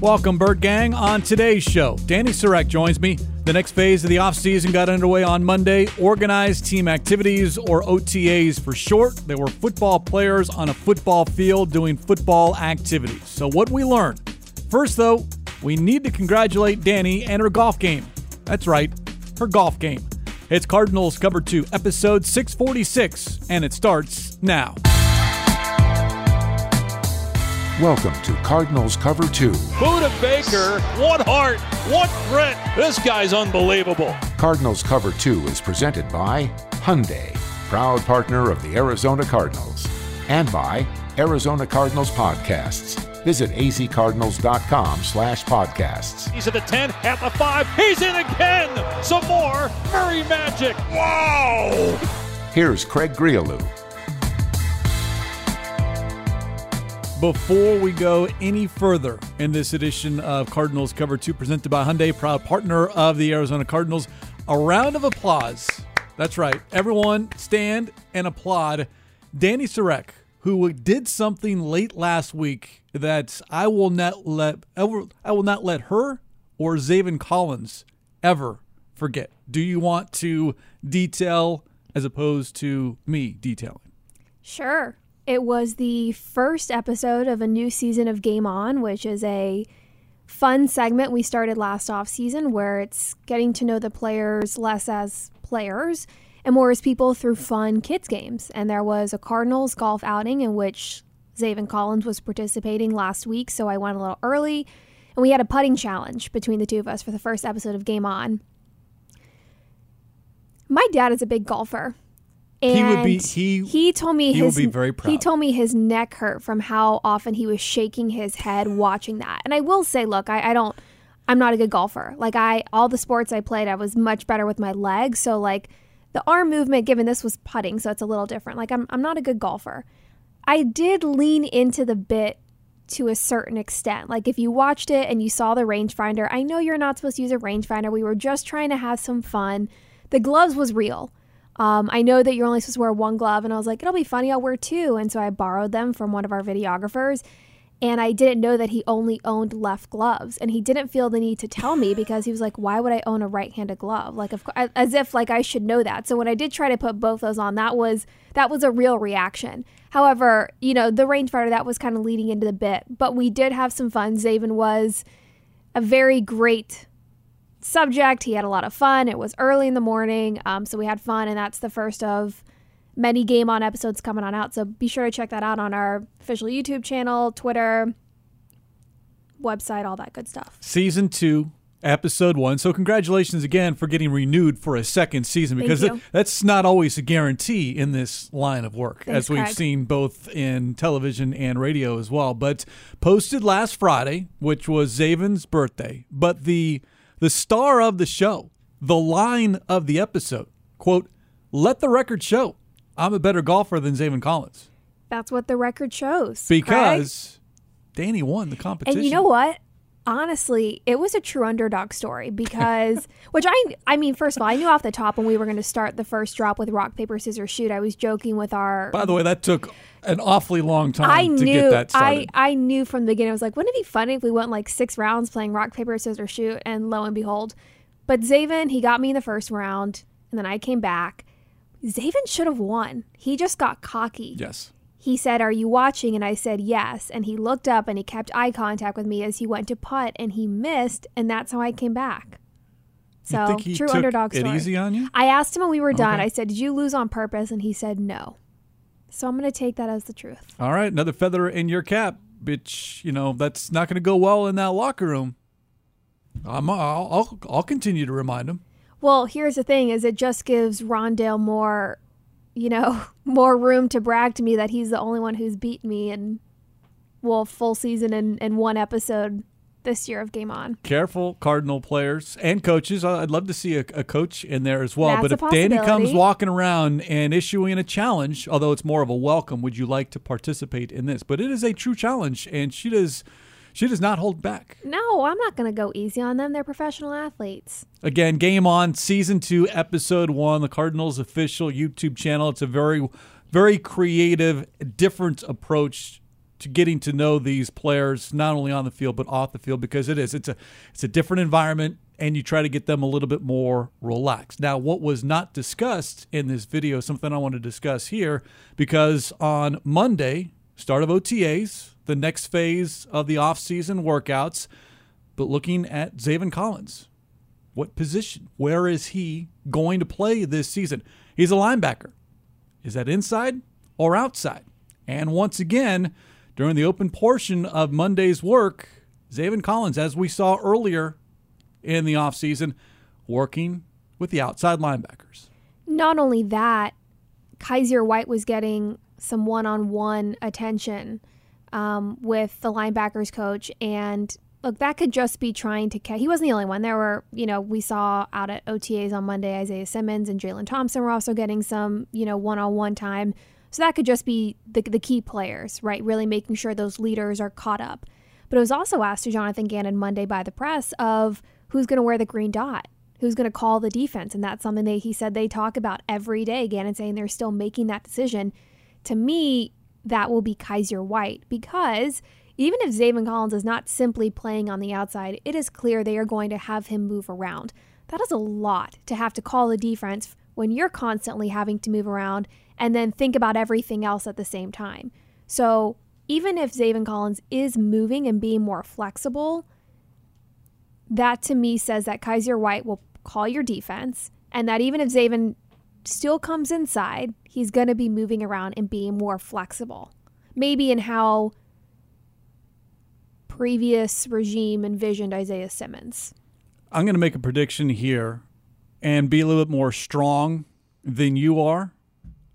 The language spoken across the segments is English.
Welcome, Bird Gang. On today's show, Dani Sureck joins me. The next phase of the offseason got underway on Monday. Organized team activities, or OTAs for short. They were football players on a football field doing football activities. So, what we learned? First, though, we need to congratulate Dani and her golf game. That's right, her golf game. It's Cardinals Cover 2, episode 646, and it starts now. Welcome to Cardinals Cover 2. Budda Baker, one heart, what grit. This guy's unbelievable. Cardinals Cover 2 is presented by Hyundai, proud partner of the Arizona Cardinals, and by Arizona Cardinals Podcasts. Visit azcardinals.com slash podcasts. He's at the 10, at the 5. He's in again. Some more. Murray Magic. Wow. Here's Craig Grialou. Before we go any further in this edition of Cardinals Cover 2 presented by Hyundai, proud partner of the Arizona Cardinals, a round of applause. That's right. Everyone stand and applaud Dani Sureck, who did something late last week that I will not let ever, I will not let her or Zaven Collins ever forget. Do you want to detail as opposed to me detailing? Sure. It was the first episode of a new season of Game On, which is a fun segment we started last off season where it's getting to know the players less as players and more as people through fun kids games. And there was a Cardinals golf outing in which Zaven Collins was participating last week, so I went a little early. And we had a putting challenge between the two of us for the first episode of Game On. My dad is a big golfer. And He would be- he- he told me he would his be very proud. he told me his neck hurt from how often he was shaking his head watching that. And I will say, look, I, I don't I'm not a good golfer. Like I all the sports I played, I was much better with my legs. So like the arm movement given this was putting, so it's a little different. Like I'm I'm not a good golfer. I did lean into the bit to a certain extent. Like if you watched it and you saw the rangefinder, I know you're not supposed to use a rangefinder. We were just trying to have some fun. The gloves was real. Um, I know that you're only supposed to wear one glove, and I was like, it'll be funny, I'll wear two. And so I borrowed them from one of our videographers. And I didn't know that he only owned left gloves, and he didn't feel the need to tell me because he was like, "Why would I own a right-handed glove?" Like, of as if like I should know that. So when I did try to put both those on, that was that was a real reaction. However, you know, the rangefinder that was kind of leading into the bit, but we did have some fun. Zaven was a very great subject. He had a lot of fun. It was early in the morning, um, so we had fun, and that's the first of many game on episodes coming on out. So be sure to check that out on our official YouTube channel, Twitter, website, all that good stuff. season two, episode one. So congratulations again for getting renewed for a second season because that's not always a guarantee in this line of work, Thanks, as we've Craig. seen both in television and radio as well. But posted last Friday, which was Zaven's birthday, but the the star of the show, the line of the episode, quote, "Let the record show I'm a better golfer than Zaven Collins." That's what the record shows. Craig. Because Dani won the competition. And you know what? Honestly, it was a true underdog story because, which I, I mean, first of all, I knew off the top when we were going to start the first drop with rock paper scissors shoot. I was joking with our. By the way, that took an awfully long time I to knew, get that I, started. I knew from the beginning. I was like, wouldn't it be funny if we went like six rounds playing rock paper scissors shoot? And lo and behold, but Zaven, he got me in the first round, and then I came back. Zaven should have won. He just got cocky. yes. He said, Are you watching? And I said, Yes. And he looked up and he kept eye contact with me as he went to putt and he missed. And that's how I came back. So, you think he true underdog it story. easy on you? I asked him when we were done, Okay. I said, Did you lose on purpose? And he said, No. So I'm going to take that as the truth. All right, another feather in your cap, bitch. You know that's not going to go well in that locker room. I'm, I'll, I'll, I'll continue to remind him. Well, here's the thing is it just gives Rondale more, you know, more room to brag to me that he's the only one who's beat me in well, full season and, and one episode this year of Game On. Careful, Cardinal players and coaches. I'd love to see a, a coach in there as well. That's but if Dani comes walking around and issuing a challenge, although it's more of a welcome, would you like to participate in this? But it is a true challenge, and she does she does not hold back. No, I'm not going to go easy on them. They're professional athletes. Again, Game On, Season 2, Episode 1, the Cardinals' official YouTube channel. It's a very, very creative, different approach to getting to know these players not only on the field but off the field because it is it's a it's a different environment and you try to get them a little bit more relaxed. Now, what was not discussed in this video, something I want to discuss here, because on Monday, start of OTAs, the next phase of the offseason workouts, but looking at Zaven Collins. What position? Where is he going to play this season? He's a linebacker. Is that inside or outside? And once again, during the open portion of Monday's work, Zaven Collins, as we saw earlier in the offseason, working with the outside linebackers. Not only that, Kyzir White was getting some one on one attention um, with the linebackers coach. And look, that could just be trying to catch. He wasn't the only one. There were, you know, we saw out at OTAs on Monday, Isaiah Simmons and Jalen Thompson were also getting some, you know, one on one time. So that could just be the, the key players, right? Really making sure those leaders are caught up. But it was also asked to Jonathan Gannon Monday by the press of who's going to wear the green dot, who's going to call the defense. And that's something that he said they talk about every day. Gannon saying they're still making that decision. To me, that will be Kyzir White because even if Zaven Collins is not simply playing on the outside, it is clear they are going to have him move around. That is a lot to have to call the defense when you're constantly having to move around and then think about everything else at the same time. So even if Zaven Collins is moving and being more flexible, that to me says that Kyzir White will call your defense and that even if Zaven still comes inside, he's going to be moving around and being more flexible. Maybe in how previous regime envisioned Isaiah Simmons. I'm going to make a prediction here and be a little bit more strong than you are.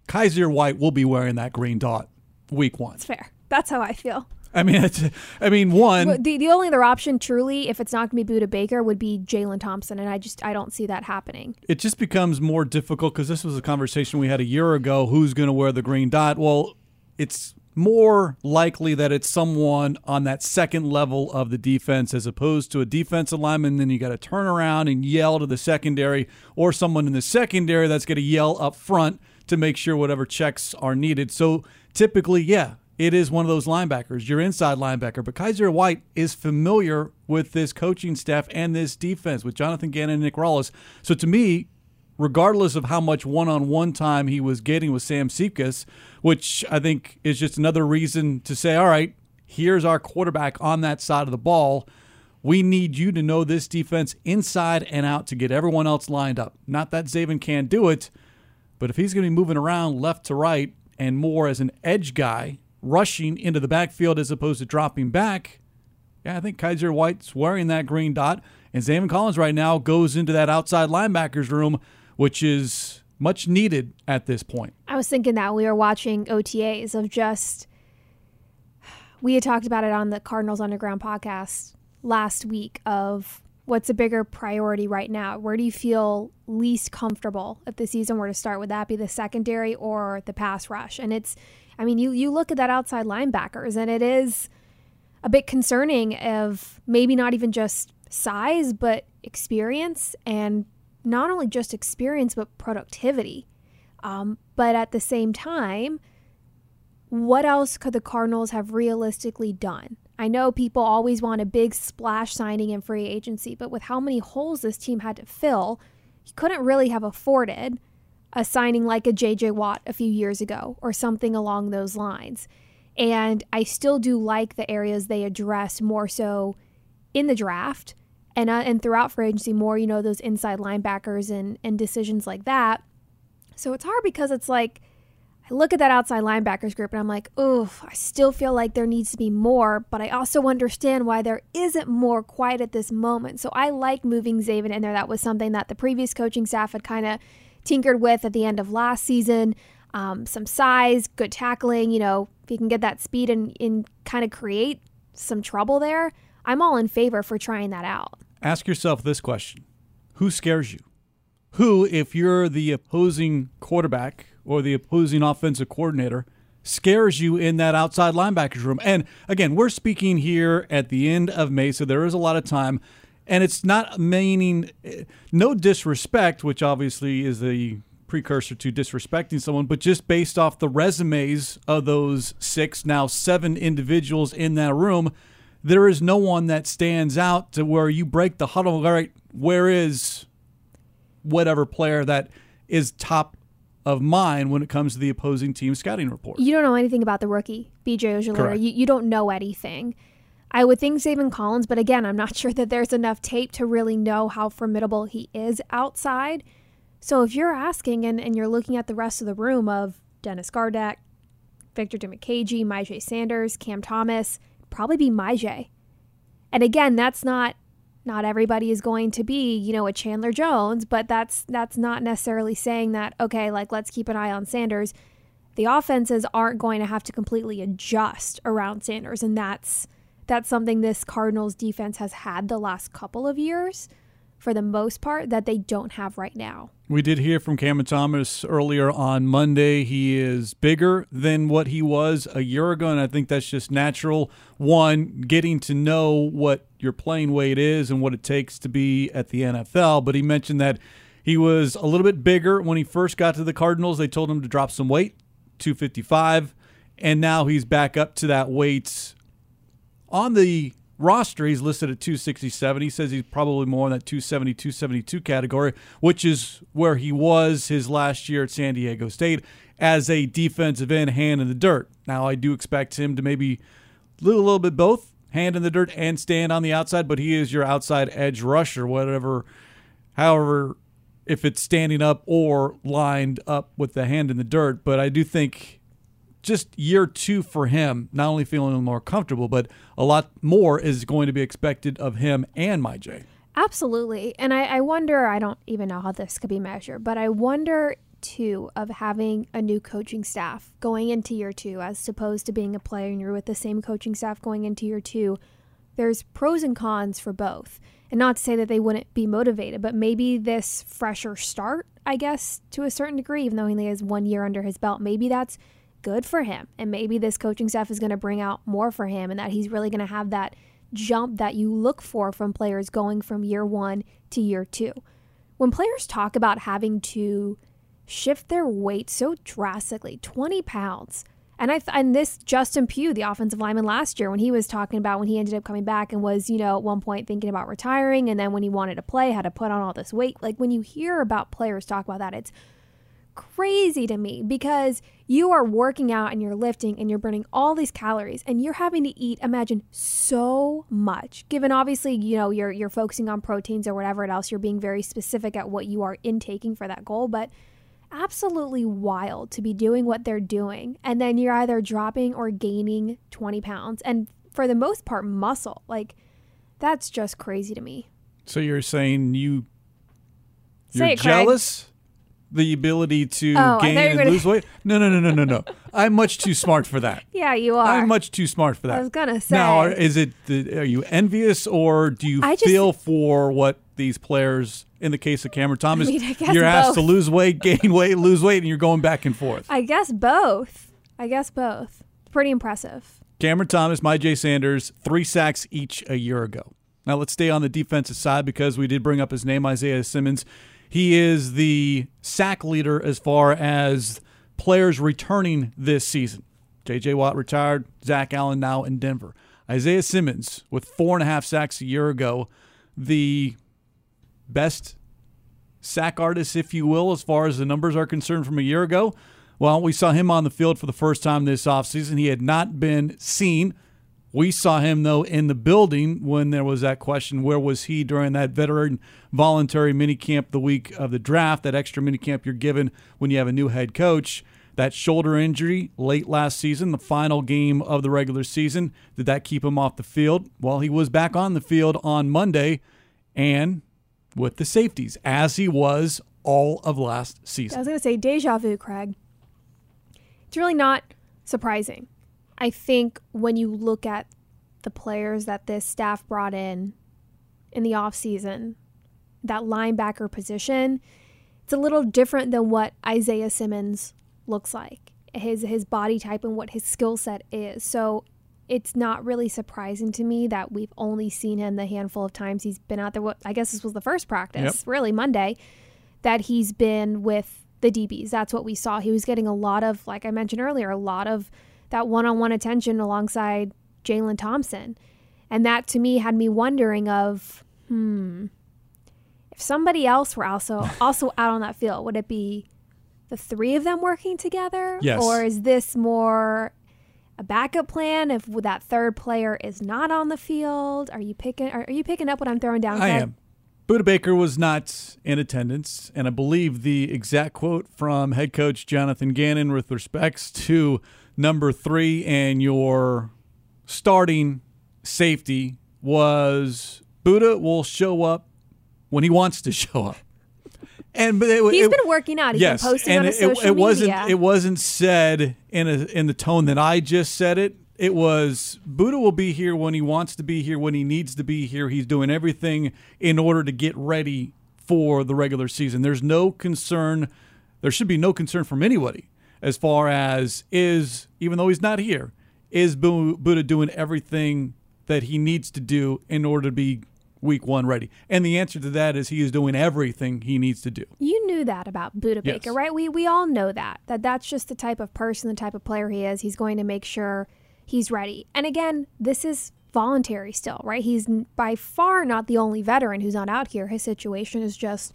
Kyzir White will be wearing that green dot week one. That's fair. That's how I feel. I mean, it's, I mean, one. The, the only other option, truly, if it's not going to be Budda Baker, would be Jalen Thompson, and I just I don't see that happening. It just becomes more difficult because this was a conversation we had a year ago. Who's going to wear the green dot? Well, it's more likely that it's someone on that second level of the defense as opposed to a defensive lineman. Then you got to turn around and yell to the secondary, or someone in the secondary that's going to yell up front to make sure whatever checks are needed. So typically, yeah, it is one of those linebackers, your inside linebacker. But Kyzir White is familiar with this coaching staff and this defense with Jonathan Gannon and Nick Rallis. So to me, regardless of how much one on one time he was getting with Sam Siefkes, which I think is just another reason to say, all right, here's our quarterback on that side of the ball. We need you to know this defense inside and out to get everyone else lined up. Not that Zaven can't do it, but if he's going to be moving around left to right and more as an edge guy, rushing into the backfield as opposed to dropping back, yeah, I think Kyzir White's wearing that green dot. And Zaven Collins right now goes into that outside linebackers room, which is much needed at this point. I was thinking that we were watching OTAs of just, we had talked about it on the Cardinals Underground podcast last week of what's a bigger priority right now? Where do you feel least comfortable if the season were to start? Would that be the secondary or the pass rush? And it's, I mean, you you look at that outside linebackers, and it is a bit concerning of maybe not even just size, but experience, and not only just experience, but productivity. Um, but at the same time, what else could the Cardinals have realistically done? I know people always want a big splash signing in free agency, but with how many holes this team had to fill, you couldn't really have afforded a signing like a JJ Watt a few years ago or something along those lines. And I still do like the areas they addressed more so in the draft and uh, and throughout free agency more, you know, those inside linebackers and and decisions like that. So it's hard because it's like I look at that outside linebackers group and I'm like, oof, I still feel like there needs to be more, but I also understand why there isn't more quite at this moment. So I like moving Zaven in there. That was something that the previous coaching staff had kind of tinkered with at the end of last season. Um, some size, good tackling, you know, if you can get that speed and, and kind of create some trouble there, I'm all in favor for trying that out. Ask yourself this question Who scares you? Who, if you're the opposing quarterback or the opposing offensive coordinator scares you in that outside linebackers room. And again, we're speaking here at the end of May, so there is a lot of time. And it's not meaning eh, no disrespect, which obviously is the precursor to disrespecting someone, but just based off the resumes of those six, now seven individuals in that room, there is no one that stands out to where you break the huddle. All right, where is whatever player that is top of mine when it comes to the opposing team scouting report? You don't know anything about the rookie, BJ Ojulari. You, you don't know anything. I would think Zaven Collins, but again, I'm not sure that there's enough tape to really know how formidable he is outside. So if you're asking and, and you're looking at the rest of the room of Dennis Gardeck, Victor Dimukeje, Myjai Sanders, Cam Thomas, probably be Myjai. And again, that's not not everybody is going to be, you know, a Chandler Jones, but that's that's not necessarily saying that okay, like let's keep an eye on Sanders. The offenses aren't going to have to completely adjust around Sanders and that's that's something this Cardinals defense has had the last couple of years for the most part that they don't have right now. We did hear from Cameron Thomas earlier on Monday. He is bigger than what he was a year ago, and I think that's just natural. One, getting to know what your playing weight is and what it takes to be at the NFL. But he mentioned that he was a little bit bigger when he first got to the Cardinals. They told him to drop some weight, 255, and now he's back up to that weight on the roster, he's listed at 267. He says he's probably more in that 270, 272 category, which is where he was his last year at San Diego State as a defensive end, hand in the dirt. Now, I do expect him to maybe do a little, little bit both hand in the dirt and stand on the outside, but he is your outside edge rusher, whatever, however, if it's standing up or lined up with the hand in the dirt. But I do think just year two for him, not only feeling more comfortable, but a lot more is going to be expected of him and Myjai. Absolutely. And I, I wonder, I don't even know how this could be measured, but I wonder too of having a new coaching staff going into year two as opposed to being a player and you're with the same coaching staff going into year two. There's pros and cons for both. And not to say that they wouldn't be motivated, but maybe this fresher start, I guess, to a certain degree, even though he only has one year under his belt, maybe that's good for him. And maybe this coaching staff is going to bring out more for him and that he's really going to have that jump that you look for from players going from year one to year two. When players talk about having to shift their weight so drastically 20 pounds. And I and this Justin Pugh, the offensive lineman last year, when he was talking about when he ended up coming back and was, you know, at one point thinking about retiring, and then when he wanted to play, had to put on all this weight. Like when you hear about players talk about that, it's crazy to me because you are working out and you're lifting and you're burning all these calories and you're having to eat imagine so much. Given obviously you know you're you're focusing on proteins or whatever else you're being very specific at what you are intaking for that goal but absolutely wild to be doing what they're doing. And then you're either dropping or gaining 20 pounds and for the most part muscle. Like that's just crazy to me. So you're saying you you're it, jealous the ability to Oh, gain and gonna- lose weight? No, no, no, no, no, no. I'm much too smart for that. yeah you are I'm much too smart for that. I was gonna say. Now, are- is it? The, are you envious, or do you I just- feel for what these players? In the case of Cameron Thomas, mean, I you're asked to lose weight, gain weight, lose weight, and you're going back and forth. I guess both. I guess both. Pretty impressive. Cameron Thomas, Myjai Sanders, three sacks each a year ago. Now let's stay on the defensive side because we did bring up his name, Isaiah Simmons. He is the sack leader as far as players returning this season. J.J. Watt retired, Zach Allen now in Denver. Isaiah Simmons with four and a half sacks a year ago, the best sack artist, if you will, as far as the numbers are concerned from a year ago. Well, we saw him on the field for the first time this offseason. He had not been seen. We saw him, though, in the building when there was that question where was he during that veteran voluntary minicamp the week of the draft, that extra minicamp you're given when you have a new head coach. That shoulder injury late last season, the final game of the regular season, did that keep him off the field? Well, he was back on the field on Monday and with the safeties, as he was all of last season. I was going to say deja vu, Craig. It's really not surprising. I think when you look at the players that this staff brought in in the offseason, that linebacker position, it's a little different than what Isaiah Simmons looks like. His his body type and what his skill set is. So it's not really surprising to me that we've only seen him the handful of times he's been out there. What I guess this was the first practice, Yep. really Monday, that he's been with the DBs. That's what we saw. He was getting a lot of, like I mentioned earlier, a lot of that one on one attention alongside Jalen Thompson. And that to me had me wondering of, hmm, if somebody else were also also out on that field, would it be the three of them working together? Yes. Or is this more a backup plan if that third player is not on the field? Are you picking are, are you picking up what I'm throwing down? I am. Budda Baker was not in attendance, and I believe the exact quote from head coach Jonathan Gannon with respects to number three and your starting safety was Budda will show up when he wants to show up. And but it, He's it- been working out. He's yes, been posting and on it, social it wasn't media. it wasn't said in a in the tone that I just said it. It was Budda will be here when he wants to be here, when he needs to be here. He's doing everything in order to get ready for the regular season. There's no concern. There should be no concern from anybody as far as is even though he's not here, is Budda doing everything that he needs to do in order to be week one ready? And the answer to that is he is doing everything he needs to do. You knew that about Budda Yes. Baker, right? We we all know that. That that's just the type of person, the type of player he is. He's going to make sure he's ready. And again, this is voluntary still, right? He's by far not the only veteran who's not out here. His situation is just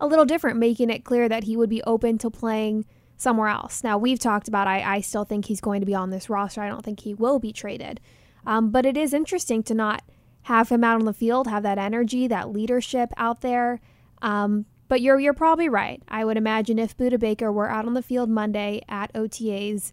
a little different, making it clear that he would be open to playing somewhere else. Now, we've talked about I, I still think he's going to be on this roster. I don't think he will be traded. Um, but it is interesting to not have him out on the field, have that energy, that leadership out there. Um, but you're you're probably right. I would imagine if Budda Baker were out on the field Monday at OTAs,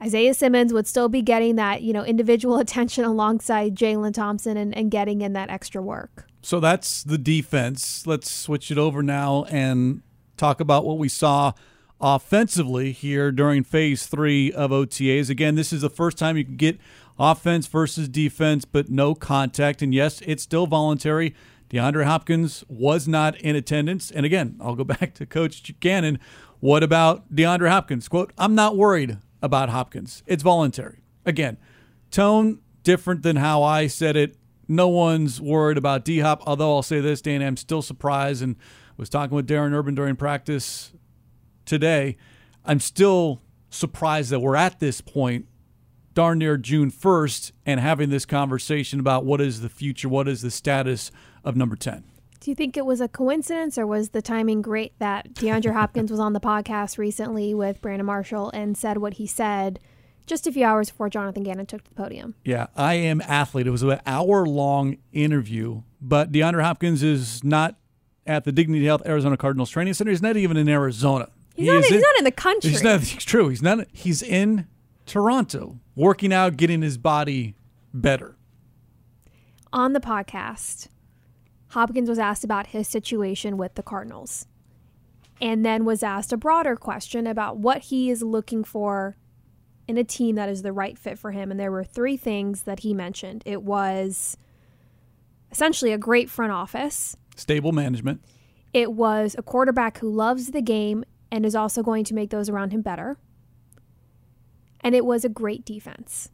Isaiah Simmons would still be getting that, you know, individual attention alongside Jalen Thompson and, and getting in that extra work. So that's the defense. Let's switch it over now and talk about what we saw offensively here during phase three of OTAs. Again, this is the first time you can get offense versus defense, but no contact. And yes, it's still voluntary. DeAndre Hopkins was not in attendance. And again, I'll go back to Coach Gannon. What about DeAndre Hopkins? Quote, I'm not worried about Hopkins. It's voluntary. Again, tone different than how I said it. No one's worried about D Hop, although I'll say this, Dan, I'm still surprised and was talking with Darren Urban during practice today. I'm still surprised that we're at this point, darn near June 1st, and having this conversation about what is the future, what is the status of number 10. Do you think it was a coincidence or was the timing great that DeAndre Hopkins was on the podcast recently with Brandon Marshall and said what he said just a few hours before Jonathan Gannon took to the podium? Yeah, I am athlete. It was an hour long interview, but DeAndre Hopkins is not at the Dignity Health Arizona Cardinals Training Center. He's not even in Arizona. He's, He not, he's in- not in the country. He's not. It's true. He's not. He's in Toronto, working out, getting his body better. on the podcast, Hopkins was asked about his situation with the Cardinals and then was asked a broader question about what he is looking for in a team that is the right fit for him. And there were three things that he mentioned it was essentially a great front office, Stable management. it was a quarterback who loves the game and is also going to make those around him better, and it was a great defense.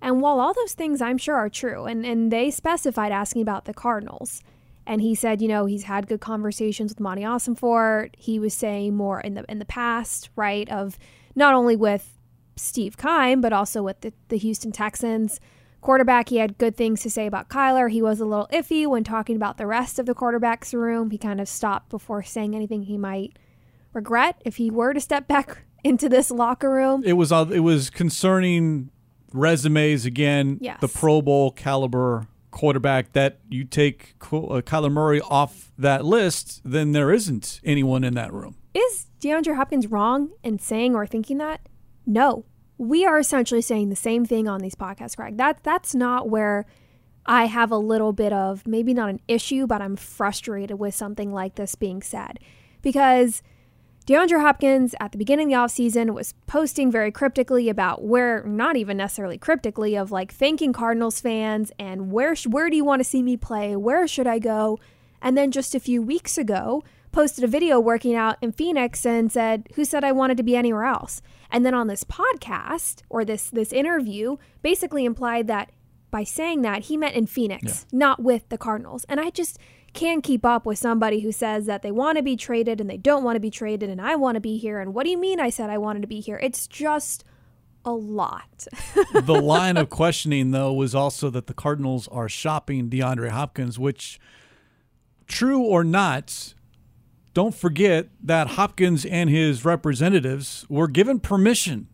And while all those things I'm sure are true, and, and they specified asking about the Cardinals, and he said, you know, he's had good conversations with Monty Ossenfort. He was saying more in the in the past, right, of not only with Steve Keim, but also with the, the Houston Texans. Quarterback, he had good things to say about Kyler. He was a little iffy when talking about the rest of the quarterbacks room. He kind of stopped before saying anything he might regret if he were to step back into this locker room. It was. uh, It was concerning resumes again. Yes. The Pro Bowl caliber quarterback that you take uh, Kyler Murray off that list, then there isn't anyone in that room. Is DeAndre Hopkins wrong in saying or thinking that? No. We are essentially saying the same thing on these podcasts, Greg. That that's not where I have a little bit of maybe not an issue, but I'm frustrated with something like this being said. Because DeAndre Hopkins at the beginning of the offseason was posting very cryptically about where, not even necessarily cryptically, of like thanking Cardinals fans and where sh- where do you want to see me play? Where should I go? And then just a few weeks ago, posted a video working out in Phoenix and said, "Who said I wanted to be anywhere else?" And then on this podcast or this this interview, basically implied that by saying that he meant in Phoenix, not with the Cardinals. And I just can keep up with somebody who says that they want to be traded and they don't want to be traded and I want to be here and what do you mean I said I wanted to be here? It's just a lot. the line of questioning though was also that the Cardinals are shopping DeAndre Hopkins, which true or not, don't forget that Hopkins and his representatives were given permission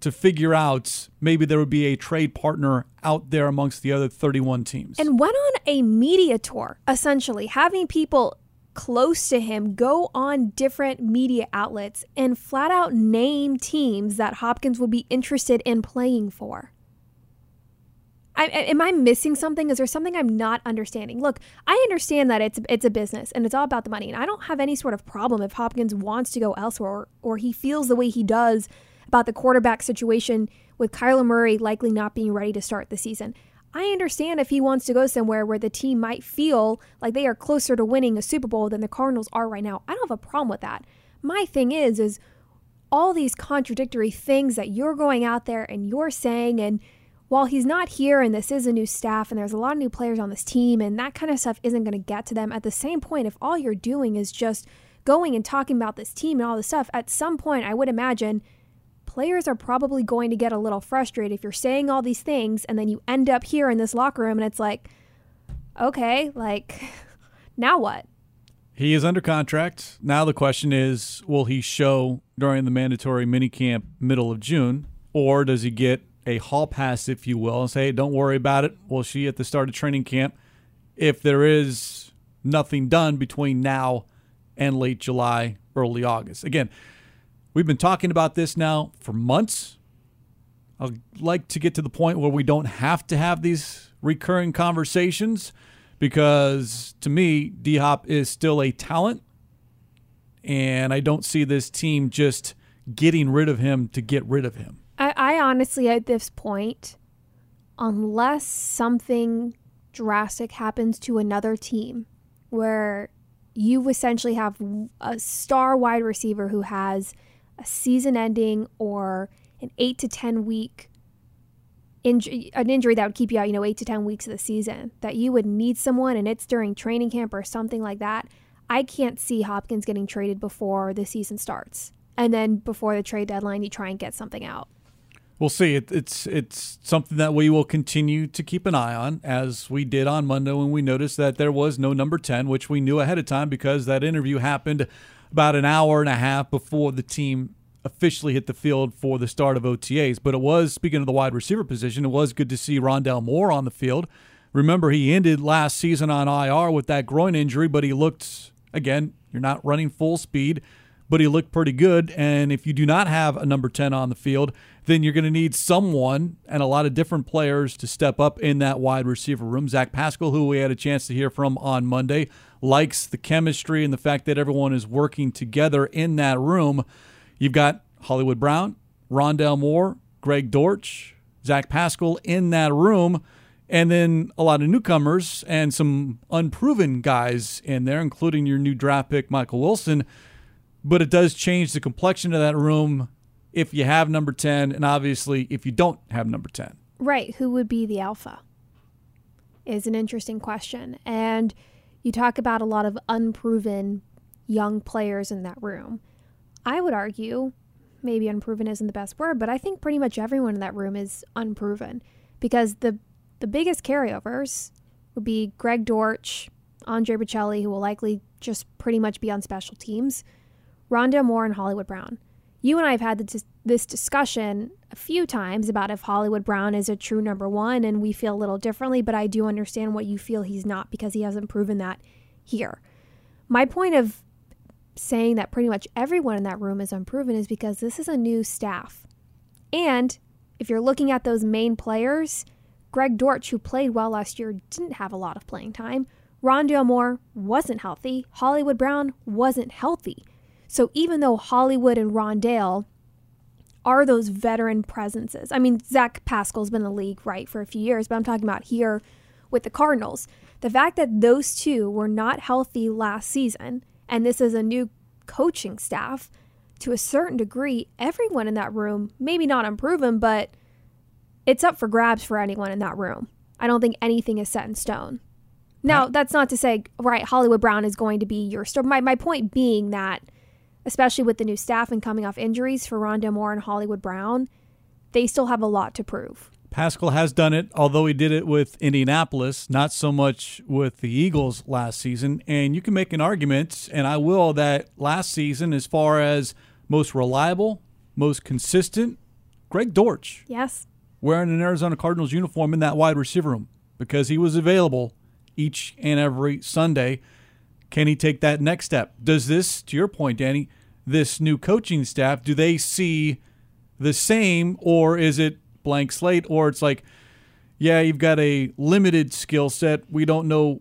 to figure out maybe there would be a trade partner out there amongst the other 31 teams. And went on a media tour, essentially, having people close to him go on different media outlets and flat out name teams that Hopkins would be interested in playing for. I, am I missing something? Is there something I'm not understanding? Look, I understand that it's it's a business and it's all about the money, and I don't have any sort of problem if Hopkins wants to go elsewhere or, or he feels the way he does about the quarterback situation with Kyler Murray likely not being ready to start the season. I understand if he wants to go somewhere where the team might feel like they are closer to winning a Super Bowl than the Cardinals are right now. I don't have a problem with that. My thing is is all these contradictory things that you're going out there and you're saying and while he's not here and this is a new staff and there's a lot of new players on this team and that kind of stuff isn't going to get to them at the same point if all you're doing is just going and talking about this team and all this stuff at some point I would imagine players are probably going to get a little frustrated if you're saying all these things and then you end up here in this locker room and it's like, okay, like, now what? He is under contract. Now the question is will he show during the mandatory minicamp middle of June, or does he get a hall pass, if you will, and say, hey, don't worry about it? We'll see at the start of training camp if there is nothing done between now and late July, early August. Again, We've been talking about this now for months. I'd like to get to the point where we don't have to have these recurring conversations because to me, D Hop is still a talent. And I don't see this team just getting rid of him to get rid of him. I, I honestly, at this point, unless something drastic happens to another team where you essentially have a star wide receiver who has a season ending or an eight to 10 week injury, an injury that would keep you out, you know, eight to 10 weeks of the season, that you would need someone and it's during training camp or something like that, I can't see Hopkins getting traded before the season starts. And then before the trade deadline, you try and get something out. We'll see. It, it's it's something that we will continue to keep an eye on, as we did on Monday when we noticed that there was no number ten, which we knew ahead of time because that interview happened about an hour and a half before the team officially hit the field for the start of OTAs. But it was, speaking of the wide receiver position, it was good to see Rondale Moore on the field. Remember, he ended last season on IR with that groin injury, but he looked, again, you're not running full speed, but he looked pretty good. And if you do not have a number 10 on the field, then you're going to need someone and a lot of different players to step up in that wide receiver room. Zach Pascal, who we had a chance to hear from on Monday, likes the chemistry and the fact that everyone is working together in that room. You've got Hollywood Brown, Rondale Moore, Greg Dortch, Zach Pascal in that room, and then a lot of newcomers and some unproven guys in there, including your new draft pick, Michael Wilson. But it does change the complexion of that room if you have number 10, and obviously if you don't have number 10. Right. Who would be the alpha? Is an interesting question. And you talk about a lot of unproven young players in that room. I would argue, maybe unproven isn't the best word, but I think pretty much everyone in that room is unproven because the the biggest carryovers would be Greg Dortch, Andre Baccellia, who will likely just pretty much be on special teams, Rondale Moore, and Hollywood Brown. You and I have had this discussion a few times about if Hollywood Brown is a true number one, and we feel a little differently, but I do understand what you feel he's not because he hasn't proven that here. My point of saying that pretty much everyone in that room is unproven is because this is a new staff. And if you're looking at those main players, Greg Dortch, who played well last year, didn't have a lot of playing time. Rondale Moore wasn't healthy. Hollywood Brown wasn't healthy. So even though Hollywood and Rondale are those veteran presences, I mean, Zach Pascal's been in the league, right, for a few years, but I'm talking about here with the Cardinals. The fact that those two were not healthy last season, and this is a new coaching staff, to a certain degree, everyone in that room, maybe not unproven, but it's up for grabs for anyone in that room. I don't think anything is set in stone. Now, that's not to say, right, Hollywood Brown is going to be your star. My, my point being that, especially with the new staff and coming off injuries for Rondale Moore and Hollywood Brown, they still have a lot to prove. Pascal has done it, although he did it with Indianapolis, not so much with the Eagles last season. And you can make an argument, and I will, that last season, as far as most reliable, most consistent, Greg Dortch. Yes. Wearing an Arizona Cardinals uniform in that wide receiver room because he was available each and every Sunday. Can he take that next step? Does this, to your point, Dani, this new coaching staff, do they see the same, or is it blank slate, or it's like, yeah, you've got a limited skill set. We don't know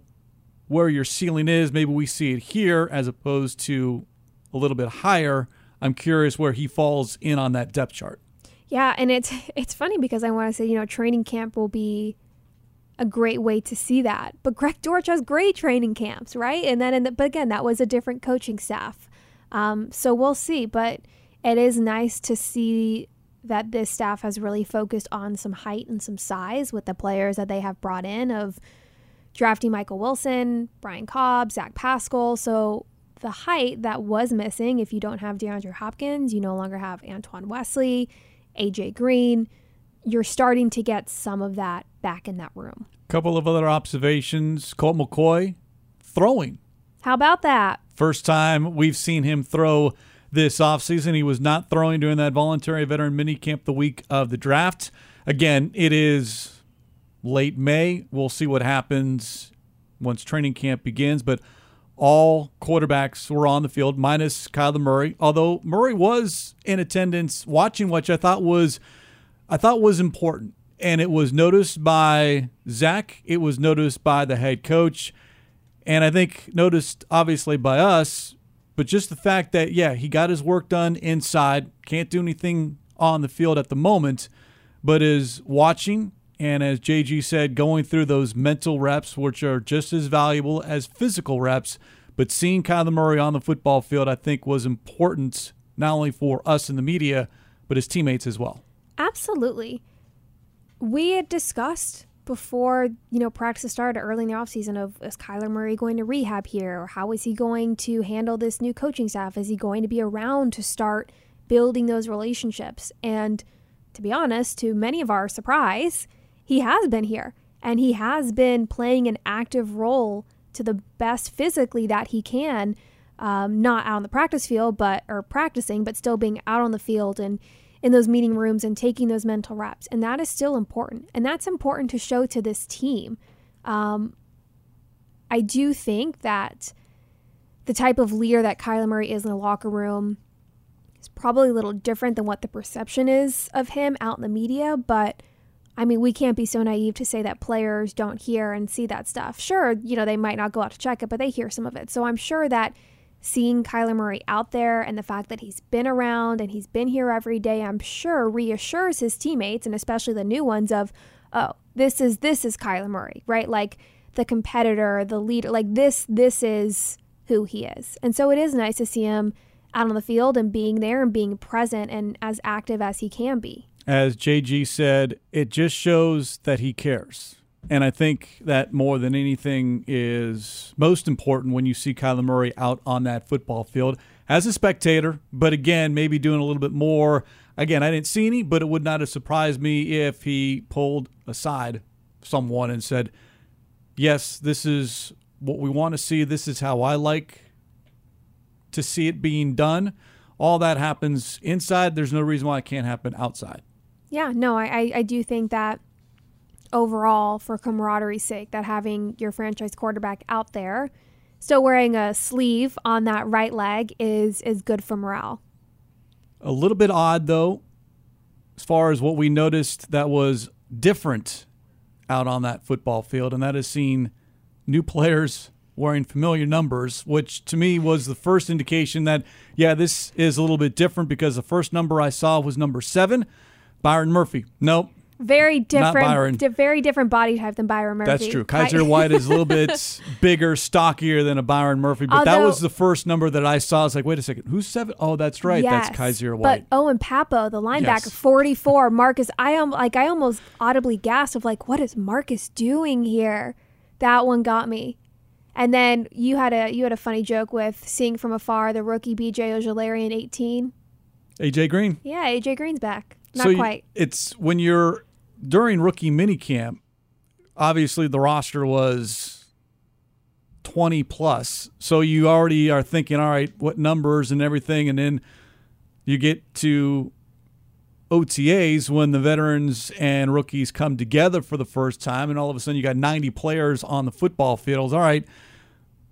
where your ceiling is. Maybe we see it here as opposed to a little bit higher. I'm curious where he falls in on that depth chart. Yeah, and it's it's funny because I want to say, you know, training camp will be a great way to see that. But Greg Dortch has great training camps, right? And then, in the, but again, that was a different coaching staff. Um, so we'll see. But it is nice to see that this staff has really focused on some height and some size with the players that they have brought in of drafting Michael Wilson, Brian Cobb, Zach Pascal. So the height that was missing, if you don't have DeAndre Hopkins, you no longer have Antoine Wesley, AJ Green. You're starting to get some of that back in that room. Couple of other observations. Colt McCoy throwing. How about that? First time we've seen him throw this offseason. He was not throwing during that voluntary veteran mini camp the week of the draft. Again, it is late May. We'll see what happens once training camp begins, but all quarterbacks were on the field minus Kyler Murray. Although Murray was in attendance watching, which I thought was I thought was important. And it was noticed by Zach, it was noticed by the head coach, and I think noticed obviously by us but just the fact that, yeah, he got his work done inside, can't do anything on the field at the moment, but is watching and, as JG said, going through those mental reps, which are just as valuable as physical reps. But seeing Kyler Murray on the football field, I think, was important not only for us in the media, but his teammates as well. Absolutely. We had discussed before you know practice started early in the offseason of is Kyler Murray going to rehab here or how is he going to handle this new coaching staff? Is he going to be around to start building those relationships? And to be honest, to many of our surprise, he has been here and he has been playing an active role to the best physically that he can. Um, not out on the practice field, but or practicing, but still being out on the field and in those meeting rooms and taking those mental reps. And that is still important. And that's important to show to this team. Um, I do think that the type of leader that Kyler Murray is in the locker room is probably a little different than what the perception is of him out in the media. But I mean, we can't be so naive to say that players don't hear and see that stuff. Sure, you know, they might not go out to check it, but they hear some of it. So I'm sure that seeing Kyler Murray out there and the fact that he's been around and he's been here every day, I'm sure reassures his teammates and especially the new ones of, oh, this is this is Kyler Murray, right? Like the competitor, the leader, like this this is who he is. And so it is nice to see him out on the field and being there and being present and as active as he can be. As JG said, it just shows that he cares and I think that more than anything is most important when you see Kyler Murray out on that football field as a spectator, but again, maybe doing a little bit more. Again, I didn't see any, but it would not have surprised me if he pulled aside someone and said, Yes, this is what we want to see. This is how I like to see it being done. All that happens inside. There's no reason why it can't happen outside. Yeah, no, I, I do think that overall for camaraderie's sake that having your franchise quarterback out there still wearing a sleeve on that right leg is is good for morale. A little bit odd though, as far as what we noticed that was different out on that football field, and that is seeing new players wearing familiar numbers, which to me was the first indication that yeah, this is a little bit different because the first number I saw was number seven, Byron Murphy. Nope, very different, di- very different body type than Byron Murphy. That's true. Kyzir White is a little bit bigger, stockier than a Byron Murphy, but Although, that was the first number that I saw. I was like, wait a second, who's seven? Oh, that's right, yes, that's Kyzir White. But Owen Pappoe, the linebacker, yes. forty-four. Marcus, I am like, I almost audibly gasped of like, what is Marcus doing here? That one got me. And then you had a you had a funny joke with seeing from afar the rookie BJ in 18. AJ Green. Yeah, AJ Green's back. Not so you- quite. it's when you're during rookie minicamp. Obviously, the roster was twenty plus, so you already are thinking, all right, what numbers and everything, and then you get to OTAs when the veterans and rookies come together for the first time, and all of a sudden you got ninety players on the football fields. All right,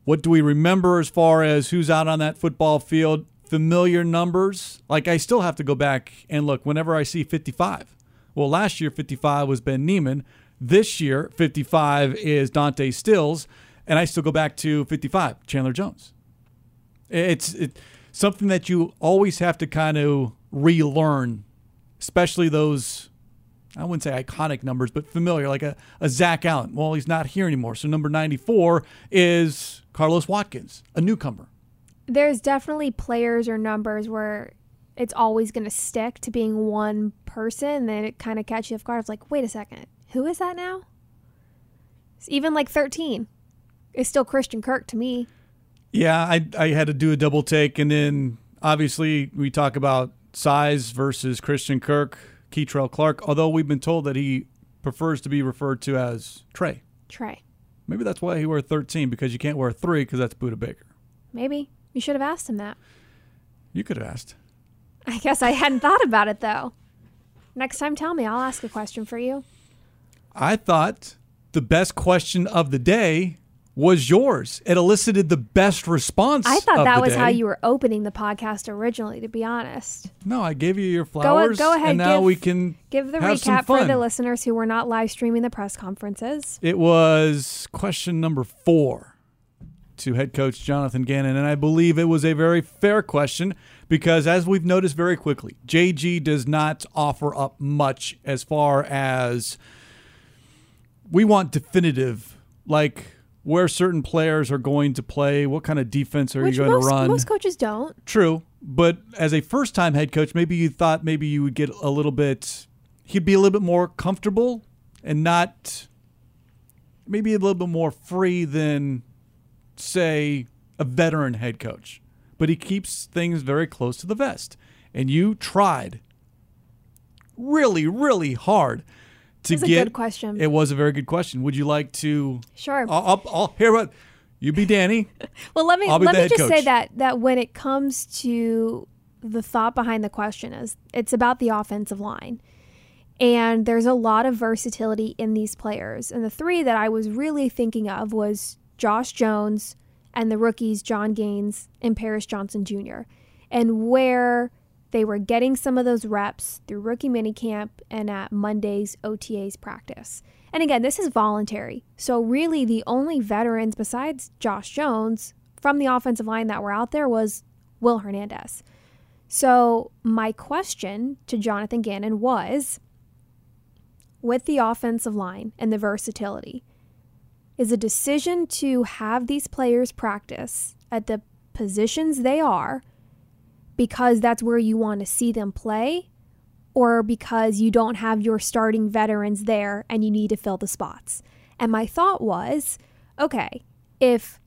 what do we remember as far as who's out on that football field? Familiar numbers. Like I still have to go back and look whenever I see 55. Well, last year 55 was Ben Niemann. This year 55 is Dante Stills, and I still go back to 55 Chandler Jones. It's it, something that you always have to kind of relearn, especially those. I wouldn't say iconic numbers, but familiar, like a, a Zach Allen. Well, he's not here anymore. So number 94 is Carlos Watkins, a newcomer. There's definitely players or numbers where it's always going to stick to being one person. And then it kind of catches you off guard. It's like, wait a second, who is that now? It's even like 13 is still Christian Kirk to me. Yeah, I, I had to do a double take. And then obviously we talk about size versus Christian Kirk, Kei'Trel Clark, although we've been told that he prefers to be referred to as Trey. Trey. Maybe that's why he wore 13 because you can't wear three because that's Budda Baker. Maybe. You should have asked him that. You could have asked. I guess I hadn't thought about it though. Next time, tell me. I'll ask a question for you. I thought the best question of the day was yours. It elicited the best response. I thought that was how you were opening the podcast originally, to be honest. No, I gave you your flowers. go ahead, And now give- we can Give the recap for the listeners who were not live streaming the press conferences. It was question number four to head coach Jonathan Gannon, and I believe it was a very fair question because, as we've noticed very quickly, JG does not offer up much as far as we want definitive, like where certain players are going to play, what kind of defense are Which you going most, to run. most coaches don't. True, but as a first-time head coach, maybe you thought maybe you would get a little bit. He'd be a little bit more comfortable and not maybe a little bit more free than, say, a veteran head coach. But he keeps things very close to the vest, and you tried really, really hard to was a get. good question. It was a very good question. Would you like to? Sure. I'll, I'll, I'll hear what you be, Dani. Well, let me let me just say that that when it comes to the thought behind the question is it's about the offensive line. And there's a lot of versatility in these players. And the three that I was really thinking of was Josh Jones and the rookies Jon Gaines and Paris Johnson Jr. And where they were getting some of those reps through rookie minicamp and at Monday's OTA's practice. And again, this is voluntary. So, really, the only veterans besides Josh Jones from the offensive line that were out there was Will Hernandez. So, my question to Jonathan Gannon was with the offensive line and the versatility, is a decision to have these players practice at the positions they are because that's where you want to see them play or because you don't have your starting veterans there and you need to fill the spots. And my thought was okay, if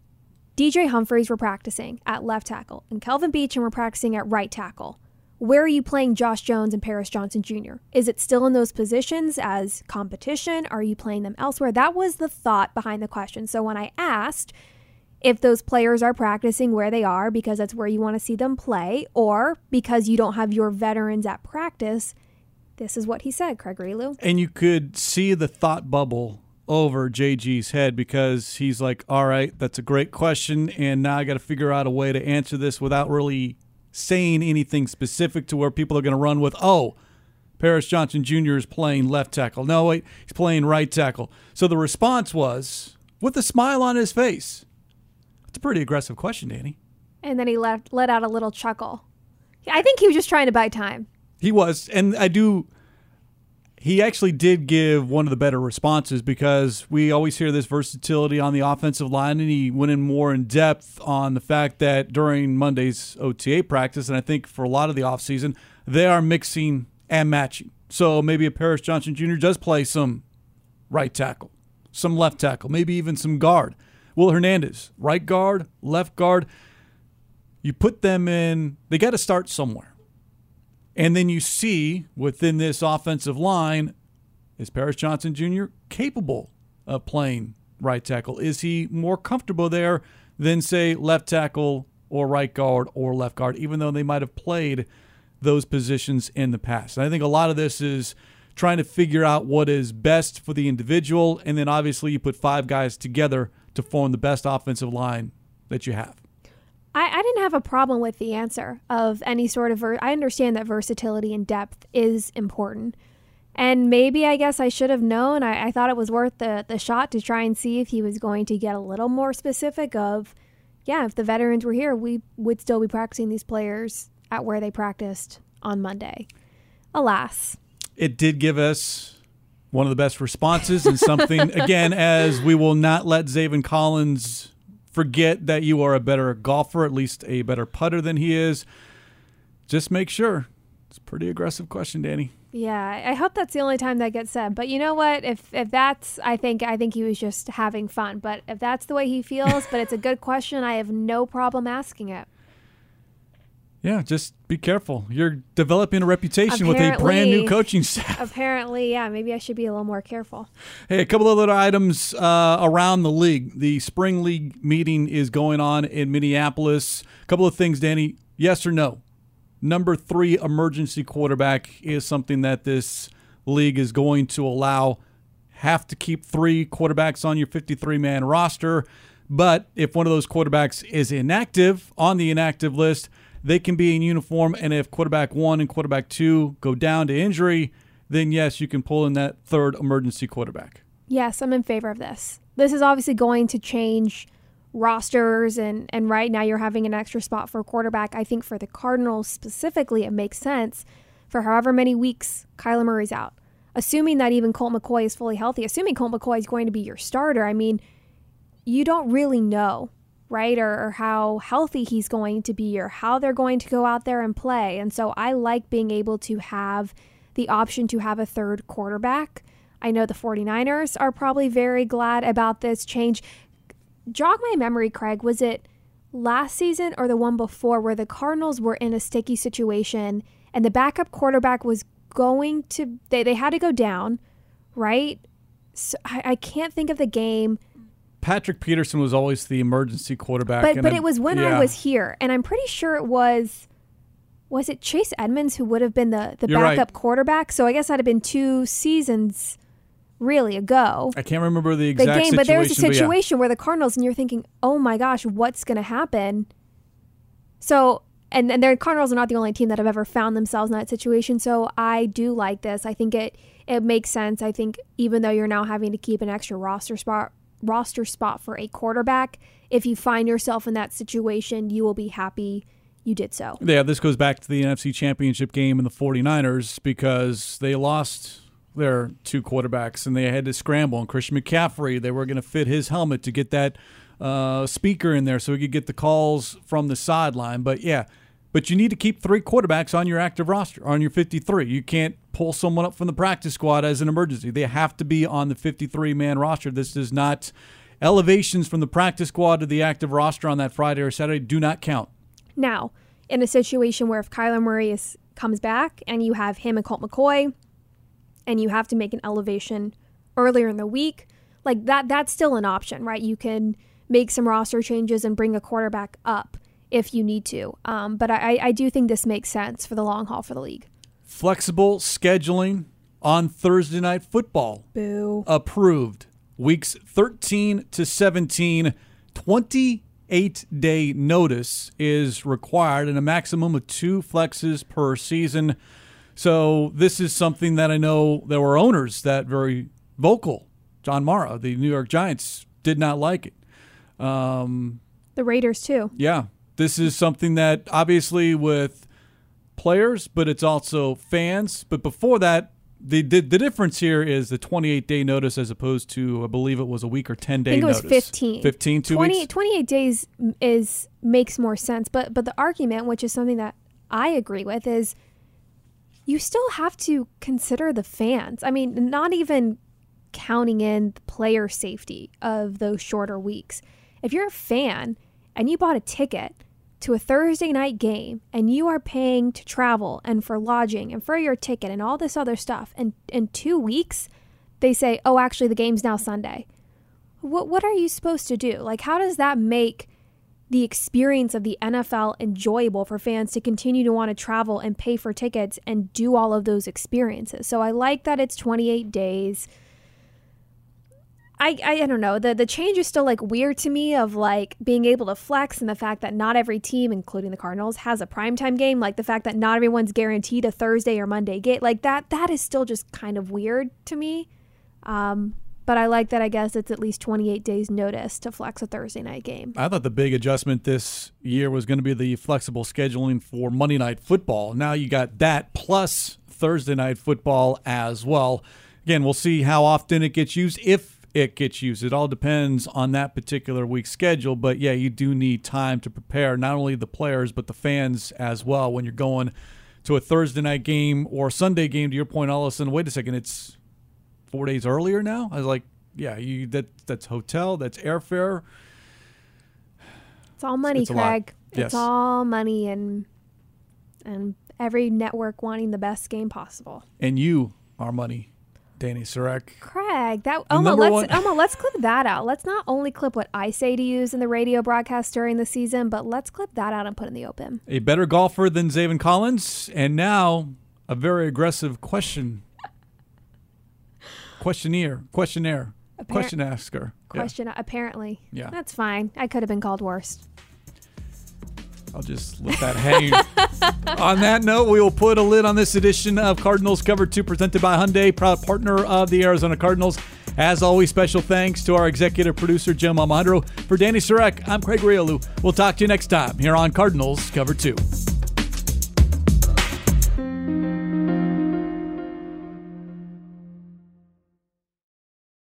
DJ Humphries were practicing at left tackle and Kelvin Beachum were practicing at right tackle, where are you playing Josh Jones and Paris Johnson Jr.? Is it still in those positions as competition? Are you playing them elsewhere? That was the thought behind the question. So when I asked if those players are practicing where they are because that's where you want to see them play, or because you don't have your veterans at practice, this is what he said, Craig Grialou. and you could see the thought bubble over JG's head because he's like, "All right, that's a great question, and now I got to figure out a way to answer this without really saying anything specific to where people are going to run with." Oh, Paris Johnson Jr. is playing left tackle. No, wait, he's playing right tackle. So the response was with a smile on his face. It's a pretty aggressive question, Dani. And then he let, let out a little chuckle. I think he was just trying to buy time. He was, and I do. He actually did give one of the better responses because we always hear this versatility on the offensive line, and he went in more in depth on the fact that during Monday's OTA practice, and I think for a lot of the offseason, they are mixing and matching. So maybe a Paris Johnson Jr. does play some right tackle, some left tackle, maybe even some guard. Will Hernandez, right guard, left guard. You put them in, they got to start somewhere. And then you see within this offensive line, is Paris Johnson Jr. capable of playing right tackle? Is he more comfortable there than, say, left tackle or right guard or left guard, even though they might have played those positions in the past? And I think a lot of this is trying to figure out what is best for the individual. And then obviously you put five guys together to form the best offensive line that you have. I, I didn't have a problem with the answer of any sort of. Ver- I understand that versatility and depth is important. And maybe I guess I should have known. I, I thought it was worth the, the shot to try and see if he was going to get a little more specific of, yeah, if the veterans were here, we would still be practicing these players at where they practiced on Monday. Alas. It did give us one of the best responses and something, again, as we will not let Zaven Collins forget that you are a better golfer, at least a better putter than he is. Just make sure. It's a pretty aggressive question, Dani. Yeah, I hope that's the only time that gets said. But you know what? If if that's, I think I think he was just having fun. But if that's the way he feels, but it's a good question, I have no problem asking it. Yeah, just be careful. You're developing a reputation with a brand new coaching staff. Apparently, yeah, maybe I should be a little more careful. Hey, a couple of other items uh, around the league. The spring league meeting is going on in Minneapolis. A couple of things, Dani. Yes or no? Number three emergency quarterback is something that this league is going to allow. Have to keep three quarterbacks on your 53 man roster. But if one of those quarterbacks is inactive on the inactive list, they can be in uniform. And if quarterback one and quarterback two go down to injury, then yes, you can pull in that third emergency quarterback. Yes, I'm in favor of this. This is obviously going to change rosters and and right now you're having an extra spot for quarterback. I think for the Cardinals specifically it makes sense for however many weeks Kyler Murray's out. Assuming that even Colt McCoy is fully healthy, assuming Colt McCoy is going to be your starter, I mean, you don't really know right? Or, or, how healthy he's going to be or how they're going to go out there and play. And so I like being able to have the option to have a third quarterback. I know the 49ers are probably very glad about this change. Jog my memory, Craig. Was it last season or the one before where the Cardinals were in a sticky situation and the backup quarterback was going to, they, they had to go down, right? So I, I can't think of the game Patrick Peterson was always the emergency quarterback. But but it was when yeah. I was here, and I'm pretty sure it was. Was it Chase Edmonds who would have been the the You're backup right. quarterback? So I guess that'd have been two seasons, really ago. I can't remember the exact the game, but there was a situation yeah. where the Cardinals, and you're thinking, oh my gosh, what's going to happen? So and and the Cardinals are not the only team that have ever found themselves in that situation. So I do like this. I think it it makes sense. I think even though you're now having to keep an extra roster spot roster spot for a quarterback. If you find yourself in that situation, you will be happy you did so. Yeah, this goes back to the NFC Championship game in the 49ers because they lost their two quarterbacks and they had to scramble. And Christian McCaffrey, they were going to fit his helmet to get that uh, speaker in there so he could get the calls from the sideline. But yeah, but you need to keep three quarterbacks on your active roster, on your 53. You can't pull someone up from the practice squad as an emergency. They have to be on the 53 man roster. This does not, elevations from the practice squad to the active roster on that Friday or Saturday do not count. Now, in a situation where if Kyler Murray is, comes back and you have him and Colt McCoy, and you have to make an elevation earlier in the week, like that, that's still an option, right? You can make some roster changes and bring a quarterback up if you need to. Um, but I, I do think this makes sense for the long haul for the league. Flexible scheduling on Thursday night football. Boo. Approved. Weeks 13 to 17, 28 day notice is required and a maximum of two flexes per season. So this is something that I know there were owners that very vocal. John Mara, the New York Giants, did not like it. Um, the Raiders too. Yeah, this is something that obviously with players, but it's also fans. But before that, the, the, the difference here is the 28 day notice as opposed to I believe it was a week or 10 day I think it was notice. 15. 15 two 20, weeks. 28 days is makes more sense, but but the argument which is something that I agree with is you still have to consider the fans. I mean, not even counting in the player safety of those shorter weeks. If you're a fan and you bought a ticket to a Thursday night game and you are paying to travel and for lodging and for your ticket and all this other stuff, and in two weeks, they say, oh, actually, the game's now Sunday. What, what are you supposed to do? Like, how does that make the experience of the NFL enjoyable for fans to continue to want to travel and pay for tickets and do all of those experiences. So I like that it's 28 days. I, I, I don't know. The the change is still like weird to me of like being able to flex and the fact that not every team, including the Cardinals, has a primetime game. Like the fact that not everyone's guaranteed a Thursday or Monday game. Like that that is still just kind of weird to me. Um, but I like that I guess it's at least 28 days notice to flex a Thursday night game. I thought the big adjustment this year was going to be the flexible scheduling for Monday night football. Now you got that plus Thursday night football as well. Again, we'll see how often it gets used if it gets used. It all depends on that particular week's schedule, but yeah, you do need time to prepare not only the players but the fans as well when you're going to a Thursday night game or Sunday game to your point Allison, wait a second, it's four days earlier now. I was like, yeah, you that that's hotel, that's airfare. It's all money, It's a lot. Craig. Yes. It's all money and and every network wanting the best game possible. And you are money, Dani Sureck. Craig, that Oma, let's one- Oma, let's clip that out. Let's not only clip what I say to use in the radio broadcast during the season, but let's clip that out and put in the open. A better golfer than Zaven Collins, and now a very aggressive question. Questionnaire, questionnaire, Appar- question asker. Yeah, Question apparently. Yeah. That's fine. I could have been called worse. I'll just let that hang. on that note, we will put a lid on this edition of Cardinals Cover 2 presented by Hyundai, proud partner of the Arizona Cardinals. As always, special thanks to our executive producer, Jim Almondro. For Dani Sureck, I'm Craig Grialou. We'll talk to you next time here on Cardinals Cover 2.